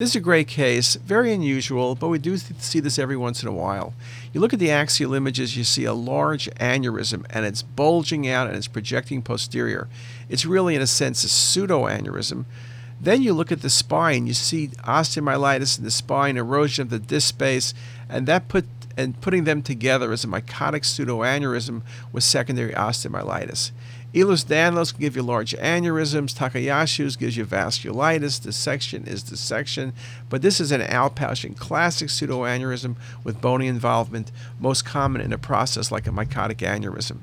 This is a great case, very unusual, but we do see this every once in a while. You look at the axial images, you see a large aneurysm and it's bulging out and it's projecting posterior. It's really, in a sense, a pseudoaneurysm. Then you look at the spine, you see osteomyelitis in the spine, erosion of the disc space, and that put and putting them together as a mycotic pseudoaneurysm with secondary osteomyelitis. Ehlers-Danlos can give you large aneurysms. Takayasu's gives you vasculitis. Dissection is dissection. But this is an outpatient classic pseudoaneurysm with bony involvement, most common in a process like a mycotic aneurysm.